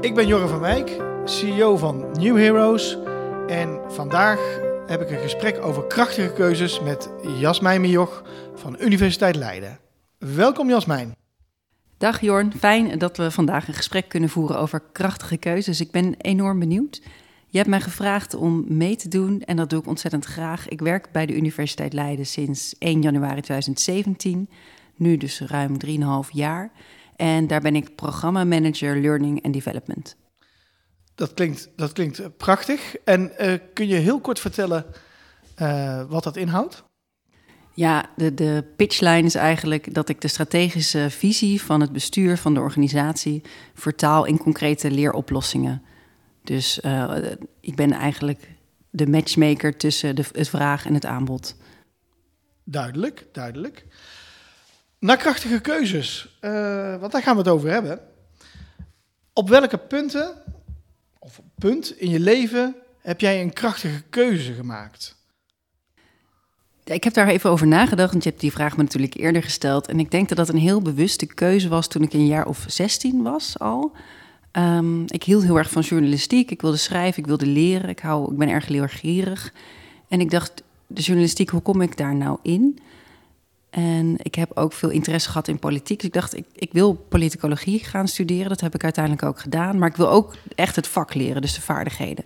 Ik ben Jorre van Wijk, CEO van New Heroes. En vandaag heb ik een gesprek over krachtige keuzes met Jasmijn Mioch van Universiteit Leiden. Welkom Jasmijn. Dag Jorn, fijn dat we vandaag een gesprek kunnen voeren over krachtige keuzes. Ik ben enorm benieuwd. Je hebt mij gevraagd om mee te doen en dat doe ik ontzettend graag. Ik werk bij de Universiteit Leiden sinds 1 januari 2017, nu dus ruim 3,5 jaar. En daar ben ik programmamanager Learning and Development. Dat klinkt, dat klinkt prachtig. En uh, kun je heel kort vertellen uh, wat dat inhoudt? Ja, de, de pitchline is eigenlijk dat ik de strategische visie van het bestuur van de organisatie vertaal in concrete leeroplossingen. Dus uh, ik ben eigenlijk de matchmaker tussen de, het vraag en het aanbod. Duidelijk, duidelijk. Naar krachtige keuzes, uh, want daar gaan we het over hebben. Op welke punten, of punt in je leven, heb jij een krachtige keuze gemaakt? Ik heb daar even over nagedacht, want je hebt die vraag me natuurlijk eerder gesteld. En ik denk dat dat een heel bewuste keuze was toen ik een jaar of 16 was al. Um, ik hield heel erg van journalistiek. Ik wilde schrijven, ik wilde leren. Ik, hou, ik ben erg leergierig. En ik dacht, de journalistiek, hoe kom ik daar nou in? En ik heb ook veel interesse gehad in politiek. Dus ik dacht, ik, ik wil politicologie gaan studeren. Dat heb ik uiteindelijk ook gedaan. Maar ik wil ook echt het vak leren, dus de vaardigheden.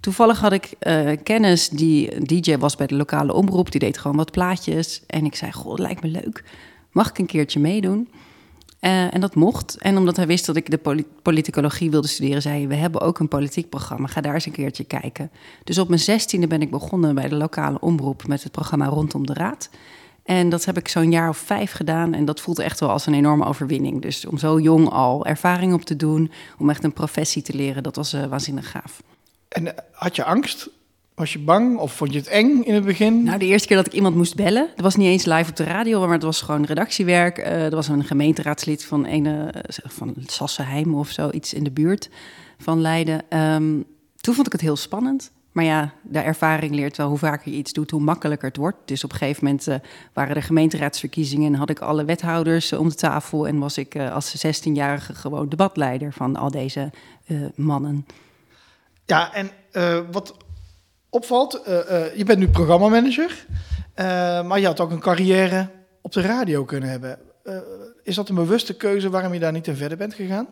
Toevallig had ik uh, kennis die DJ was bij de lokale omroep. Die deed gewoon wat plaatjes. En ik zei, goh, het lijkt me leuk. Mag ik een keertje meedoen? Uh, en dat mocht. En omdat hij wist dat ik de polit politicologie wilde studeren, zei hij: We hebben ook een politiek programma. Ga daar eens een keertje kijken. Dus op mijn zestiende ben ik begonnen bij de lokale omroep met het programma Rondom de Raad. En dat heb ik zo'n jaar of vijf gedaan. En dat voelt echt wel als een enorme overwinning. Dus om zo jong al ervaring op te doen, om echt een professie te leren, dat was uh, waanzinnig gaaf. En uh, had je angst? Was je bang of vond je het eng in het begin? Nou, de eerste keer dat ik iemand moest bellen, dat was niet eens live op de radio, maar het was gewoon redactiewerk. Uh, er was een gemeenteraadslid van, een, van Sassenheim of zo, iets in de buurt van Leiden. Um, toen vond ik het heel spannend. Maar ja, de ervaring leert wel hoe vaker je iets doet, hoe makkelijker het wordt. Dus op een gegeven moment uh, waren er gemeenteraadsverkiezingen en had ik alle wethouders uh, om de tafel. En was ik uh, als 16-jarige gewoon debatleider van al deze mannen. Ja, en wat opvalt, je bent nu programmamanager, maar je had ook een carrière op de radio kunnen hebben. is dat een bewuste keuze waarom je daar niet in verder bent gegaan?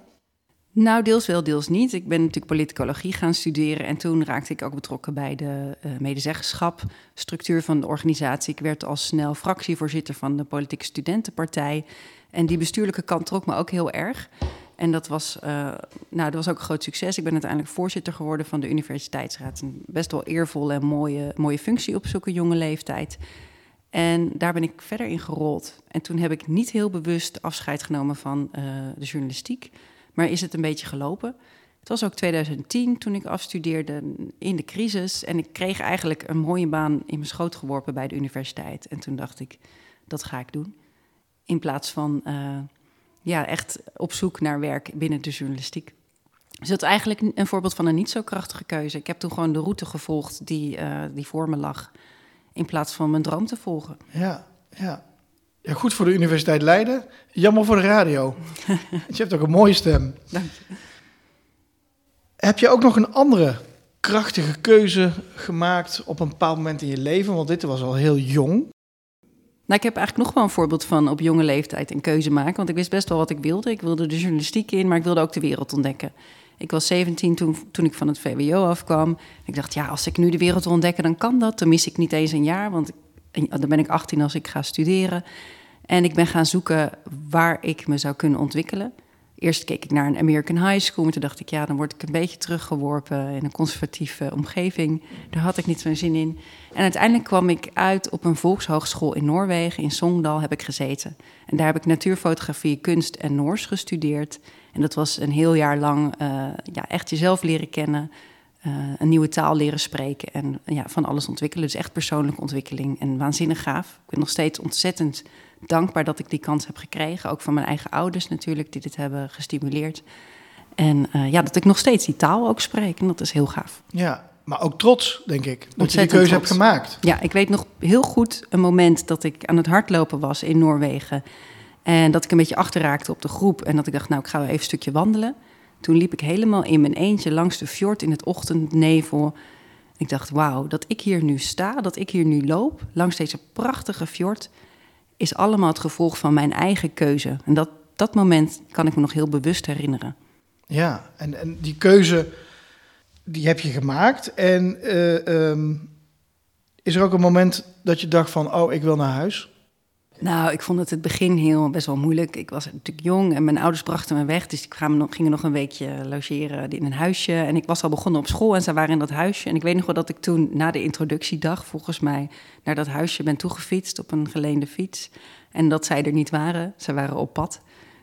Nou, deels wel, deels niet. Ik ben natuurlijk politicologie gaan studeren en toen raakte ik ook betrokken bij de uh, medezeggenschap, structuur van de organisatie. Ik werd al snel fractievoorzitter van de Politieke Studentenpartij en die bestuurlijke kant trok me ook heel erg. En dat was, uh, nou, dat was ook een groot succes. Ik ben uiteindelijk voorzitter geworden van de Universiteitsraad. Een best wel eervolle en mooie, mooie functie op zulke jonge leeftijd. En daar ben ik verder in gerold. En toen heb ik niet heel bewust afscheid genomen van uh, de journalistiek. Maar is het een beetje gelopen? Het was ook 2010 toen ik afstudeerde in de crisis. En ik kreeg eigenlijk een mooie baan in mijn schoot geworpen bij de universiteit. En toen dacht ik, dat ga ik doen. In plaats van uh, ja, echt op zoek naar werk binnen de journalistiek. Dus dat is eigenlijk een voorbeeld van een niet zo krachtige keuze. Ik heb toen gewoon de route gevolgd die, uh, die voor me lag. In plaats van mijn droom te volgen. Ja, ja. Ja, goed voor de Universiteit Leiden. Jammer voor de radio. je hebt ook een mooie stem. Dank je. Heb je ook nog een andere krachtige keuze gemaakt op een bepaald moment in je leven? Want dit was al heel jong. Nou, ik heb eigenlijk nog wel een voorbeeld van op jonge leeftijd een keuze maken. Want ik wist best wel wat ik wilde. Ik wilde de journalistiek in, maar ik wilde ook de wereld ontdekken. Ik was 17 toen, toen ik van het VWO afkwam. Ik dacht, ja, als ik nu de wereld wil ontdekken, dan kan dat. Dan mis ik niet eens een jaar, want dan ben ik 18 als ik ga studeren. En ik ben gaan zoeken waar ik me zou kunnen ontwikkelen. Eerst keek ik naar een American High School. Maar toen dacht ik, ja, dan word ik een beetje teruggeworpen in een conservatieve omgeving. Daar had ik niet zo'n zin in. En uiteindelijk kwam ik uit op een volkshogeschool in Noorwegen. In Songdal heb ik gezeten. En daar heb ik natuurfotografie, kunst en Noors gestudeerd. En dat was een heel jaar lang uh, ja, echt jezelf leren kennen. Uh, een nieuwe taal leren spreken en ja, van alles ontwikkelen. Dus echt persoonlijke ontwikkeling en waanzinnig gaaf. Ik ben nog steeds ontzettend dankbaar dat ik die kans heb gekregen. Ook van mijn eigen ouders natuurlijk, die dit hebben gestimuleerd. En uh, ja, dat ik nog steeds die taal ook spreek. En dat is heel gaaf. Ja, maar ook trots, denk ik, dat je die keuze trots. hebt gemaakt. Ja, ik weet nog heel goed een moment dat ik aan het hardlopen was in Noorwegen. En dat ik een beetje achterraakte op de groep. En dat ik dacht, nou, ik ga wel even een stukje wandelen. Toen liep ik helemaal in mijn eentje langs de fjord in het ochtendnevel. Ik dacht, wauw, dat ik hier nu sta, dat ik hier nu loop langs deze prachtige fjord, is allemaal het gevolg van mijn eigen keuze. En dat, dat moment kan ik me nog heel bewust herinneren. Ja, en, en die keuze, die heb je gemaakt. En eh, ehm, is er ook een moment dat je dacht van, oh, ik wil naar huis? Nou, ik vond het het begin heel best wel moeilijk. Ik was natuurlijk jong en mijn ouders brachten me weg. Dus ik gingen nog een weekje logeren in een huisje. En ik was al begonnen op school en ze waren in dat huisje. En ik weet nog wel dat ik toen na de introductiedag, volgens mij, naar dat huisje ben toegefietst op een geleende fiets. En dat zij er niet waren. Ze waren op pad.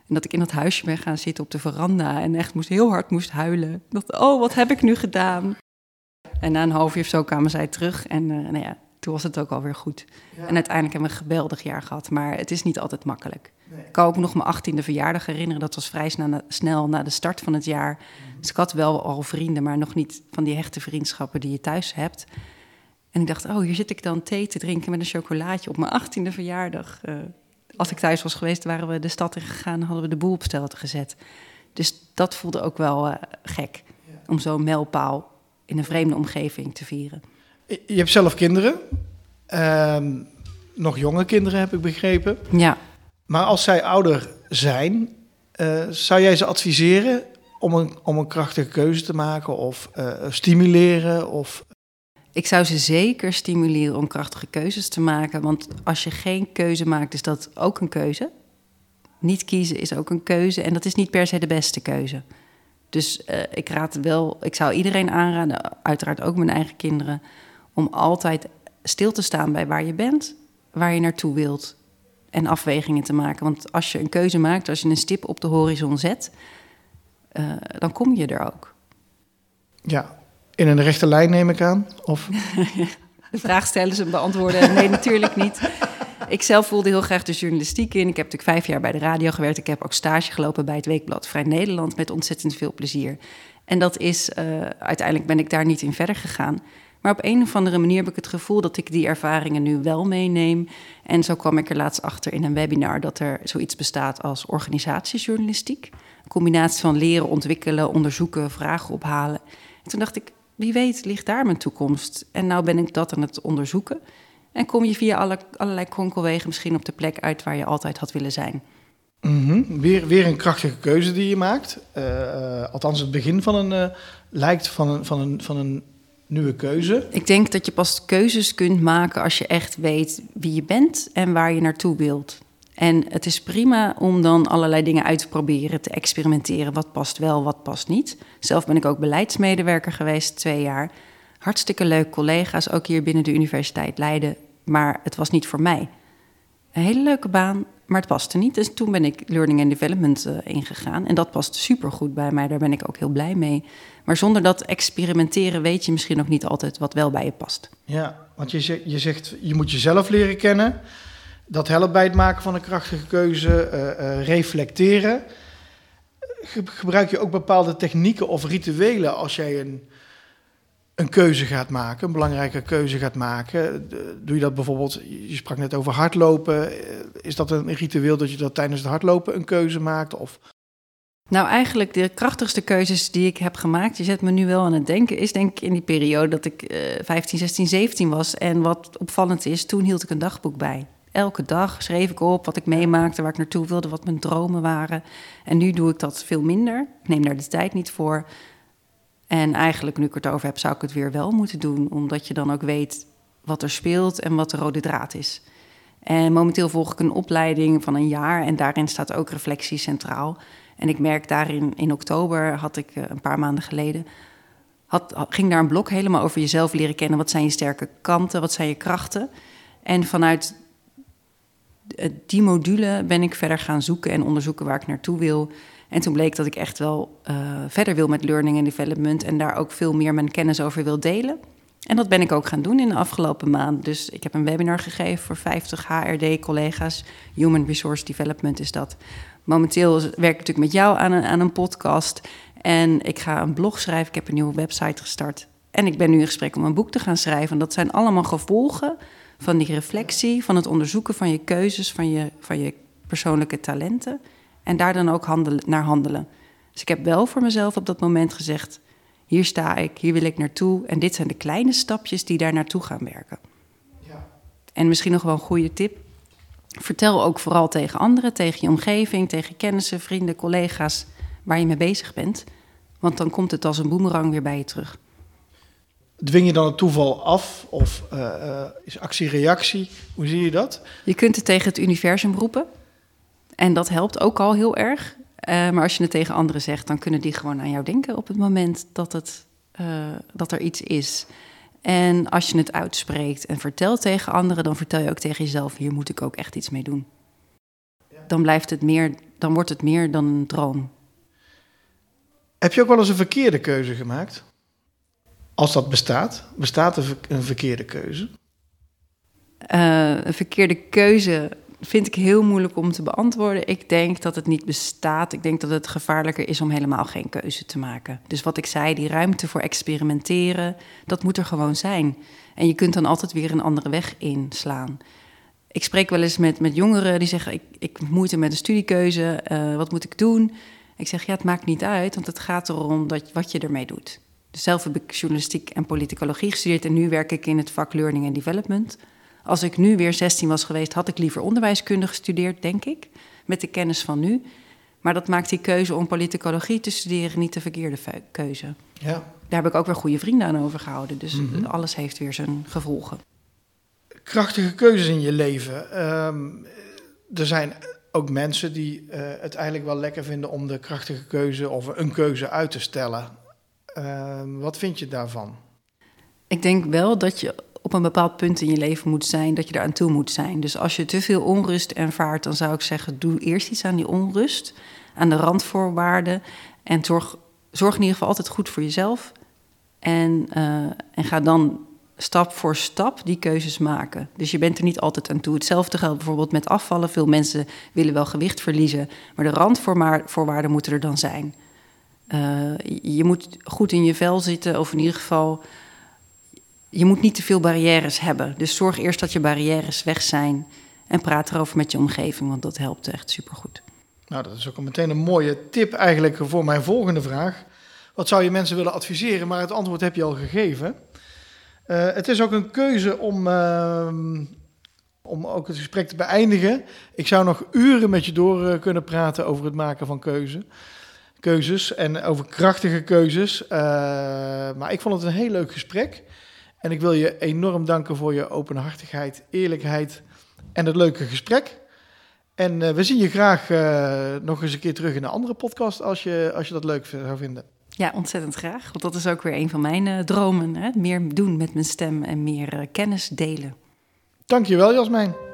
En dat ik in dat huisje ben gaan zitten op de veranda en echt moest, heel hard moest huilen. Dacht, oh, wat heb ik nu gedaan? En na een half uur of zo kwamen zij terug en uh, nou ja, toen was het ook alweer goed. En uiteindelijk hebben we een geweldig jaar gehad, maar het is niet altijd makkelijk. Ik kan ook nog mijn achttiende verjaardag herinneren. Dat was vrij snel na de start van het jaar. Mhm. Dus ik had wel al vrienden, maar nog niet van die hechte vriendschappen die je thuis hebt. En ik dacht, oh, hier zit ik dan thee te drinken met een chocolaatje op mijn achttiende verjaardag. Uh, als ik thuis was geweest, waren we de stad in gegaan en hadden we de boel op stelte gezet. Dus dat voelde ook wel uh, gek, om zo'n mijlpaal in een vreemde omgeving te vieren. Je hebt zelf kinderen. Ehm, nog jonge kinderen, heb ik begrepen. Ja. Maar als zij ouder zijn, uh, zou jij ze adviseren om een, om een krachtige keuze te maken of uh, stimuleren? Of... Ik zou ze zeker stimuleren om krachtige keuzes te maken. Want als je geen keuze maakt, is dat ook een keuze. Niet kiezen is ook een keuze en dat is niet per se de beste keuze. Dus uh, ik raad wel, ik zou iedereen aanraden, uiteraard ook mijn eigen kinderen, om altijd stil te staan bij waar je bent, waar je naartoe wilt en afwegingen te maken. Want als je een keuze maakt, als je een stip op de horizon zet, uh, dan kom je er ook. Ja, in een rechte lijn neem ik aan? Of? de vraag stellen ze beantwoorden. Nee, natuurlijk niet. Ik zelf voelde heel graag de journalistiek in. Ik heb natuurlijk vijf jaar bij de radio gewerkt. Ik heb ook stage gelopen bij het Weekblad Vrij Nederland met ontzettend veel plezier. En dat is, uh, uiteindelijk ben ik daar niet in verder gegaan. Maar op een of andere manier heb ik het gevoel dat ik die ervaringen nu wel meeneem. En zo kwam ik er laatst achter in een webinar dat er zoiets bestaat als organisatiejournalistiek. Een combinatie van leren, ontwikkelen, onderzoeken, vragen ophalen. En toen dacht ik, wie weet ligt daar mijn toekomst. En nou ben ik dat aan het onderzoeken. En kom je via alle, allerlei kronkelwegen misschien op de plek uit waar je altijd had willen zijn. Mm weer, weer een krachtige keuze die je maakt. Uh, althans, het begin van een uh, lijkt van van, een, van een nieuwe keuze. Ik denk dat je pas keuzes kunt maken als je echt weet wie je bent en waar je naartoe wilt. En het is prima om dan allerlei dingen uit te proberen, te experimenteren. Wat past wel, wat past niet. Zelf ben ik ook beleidsmedewerker geweest, twee jaar. Hartstikke leuk collega's, ook hier binnen de Universiteit Leiden. Maar het was niet voor mij. Een hele leuke baan, maar het paste niet. Dus toen ben ik Learning and Development uh, ingegaan. En dat past supergoed bij mij, daar ben ik ook heel blij mee. Maar zonder dat experimenteren weet je misschien ook niet altijd wat wel bij je past. Ja, want je zegt, je, zegt, je moet jezelf leren kennen. Dat helpt bij het maken van een krachtige keuze, uh, uh, reflecteren. Gebruik je ook bepaalde technieken of rituelen als jij een een keuze gaat maken, een belangrijke keuze gaat maken. Doe je dat bijvoorbeeld, je sprak net over hardlopen. Is dat een ritueel dat je dat tijdens het hardlopen een keuze maakt? Of... Nou, eigenlijk de krachtigste keuzes die ik heb gemaakt, je zet me nu wel aan het denken, is denk ik in die periode dat ik uh, 15, 16, 17 was. En wat opvallend is, toen hield ik een dagboek bij. Elke dag schreef ik op wat ik meemaakte, waar ik naartoe wilde, wat mijn dromen waren. En nu doe ik dat veel minder. Ik neem daar de tijd niet voor. En eigenlijk, nu ik het over heb, zou ik het weer wel moeten doen, omdat je dan ook weet wat er speelt en wat de rode draad is. En momenteel volg ik een opleiding van een jaar en daarin staat ook reflectie centraal. En ik merk daarin, in oktober had ik eh, een paar maanden geleden, had, ging daar een blok helemaal over jezelf leren kennen. Wat zijn je sterke kanten, wat zijn je krachten? En vanuit die module ben ik verder gaan zoeken en onderzoeken waar ik naartoe wil. En toen bleek dat ik echt wel uh, verder wil met learning en development en daar ook veel meer mijn kennis over wil delen. En dat ben ik ook gaan doen in de afgelopen maand. Dus ik heb een webinar gegeven voor 50 HRD-collega's. Human Resource Development is dat. Momenteel werk ik natuurlijk met jou aan een, aan een podcast. En ik ga een blog schrijven. Ik heb een nieuwe website gestart. En ik ben nu in gesprek om een boek te gaan schrijven. En dat zijn allemaal gevolgen van die reflectie, van het onderzoeken van je keuzes, van je, van je persoonlijke talenten. En daar dan ook handelen, naar handelen. Dus ik heb wel voor mezelf op dat moment gezegd: hier sta ik, hier wil ik naartoe. En dit zijn de kleine stapjes die daar naartoe gaan werken. Ja. En misschien nog wel een goede tip. Vertel ook vooral tegen anderen, tegen je omgeving, tegen kennissen, vrienden, collega's waar je mee bezig bent. Want dan komt het als een boemerang weer bij je terug. Dwing je dan het toeval af of uh, is actie-reactie? Hoe zie je dat? Je kunt het tegen het universum roepen. En dat helpt ook al heel erg. Uh, maar als je het tegen anderen zegt, dan kunnen die gewoon aan jou denken op het moment dat, het, dat er iets is. En als je het uitspreekt en vertelt tegen anderen, dan vertel je ook tegen jezelf: hier moet ik ook echt iets mee doen. Dan, blijft het meer, dan wordt het meer dan een droom. Heb je ook wel eens een verkeerde keuze gemaakt? Als dat bestaat, bestaat er een verkeerde keuze? Uh, een verkeerde keuze vind ik heel moeilijk om te beantwoorden. Ik denk dat het niet bestaat. Ik denk dat het gevaarlijker is om helemaal geen keuze te maken. Dus wat ik zei, die ruimte voor experimenteren, dat moet er gewoon zijn. En je kunt dan altijd weer een andere weg inslaan. Ik spreek wel eens met, met jongeren die zeggen: Ik, ik moeite met een studiekeuze, uh, wat moet ik doen? Ik zeg: Ja, het maakt niet uit, want het gaat erom dat, wat je ermee doet. Dus zelf heb ik journalistiek en politicologie gestudeerd en nu werk ik in het vak Learning and Development. Als ik nu weer 16 was geweest, had ik liever onderwijskunde gestudeerd, denk ik, met de kennis van nu. Maar dat maakt die keuze om politicologie te studeren niet de verkeerde keuze. Ja. Daar heb ik ook weer goede vrienden aan overgehouden. Dus mhm. alles heeft weer zijn gevolgen. Krachtige keuzes in je leven. Ehm, er zijn ook mensen die uh, het eigenlijk wel lekker vinden om de krachtige keuze of een keuze uit te stellen. Ehm, wat vind je daarvan? Ik denk wel dat je op een bepaald punt in je leven moet zijn dat je eraan toe moet zijn. Dus als je te veel onrust ervaart, dan zou ik zeggen: doe eerst iets aan die onrust, aan de randvoorwaarden. En zorg, zorg in ieder geval altijd goed voor jezelf. En, uh, en ga dan stap voor stap die keuzes maken. Dus je bent er niet altijd aan toe. Hetzelfde geldt bijvoorbeeld met afvallen. Veel mensen willen wel gewicht verliezen, maar de randvoorwaarden moeten er dan zijn. Uh, je moet goed in je vel zitten, of in ieder geval je moet niet te veel barrières hebben. Dus zorg eerst dat je barrières weg zijn. En praat erover met je omgeving, want dat helpt echt supergoed. Nou, dat is ook meteen een mooie tip eigenlijk voor mijn volgende vraag. Wat zou je mensen willen adviseren? Maar het antwoord heb je al gegeven. Uh, het is ook een keuze om, uh, om ook het gesprek te beëindigen. Ik zou nog uren met je door uh, kunnen praten over het maken van keuze, keuzes en over krachtige keuzes. Maar ik vond het een heel leuk gesprek. En ik wil je enorm danken voor je openhartigheid, eerlijkheid en het leuke gesprek. En uh, we zien je graag uh, nog eens een keer terug in een andere podcast als je, als je dat leuk zou vinden. Ja, ontzettend graag. Want dat is ook weer een van mijn uh, dromen. Hè? Meer doen met mijn stem en meer kennis delen. Dankjewel, Jasmijn.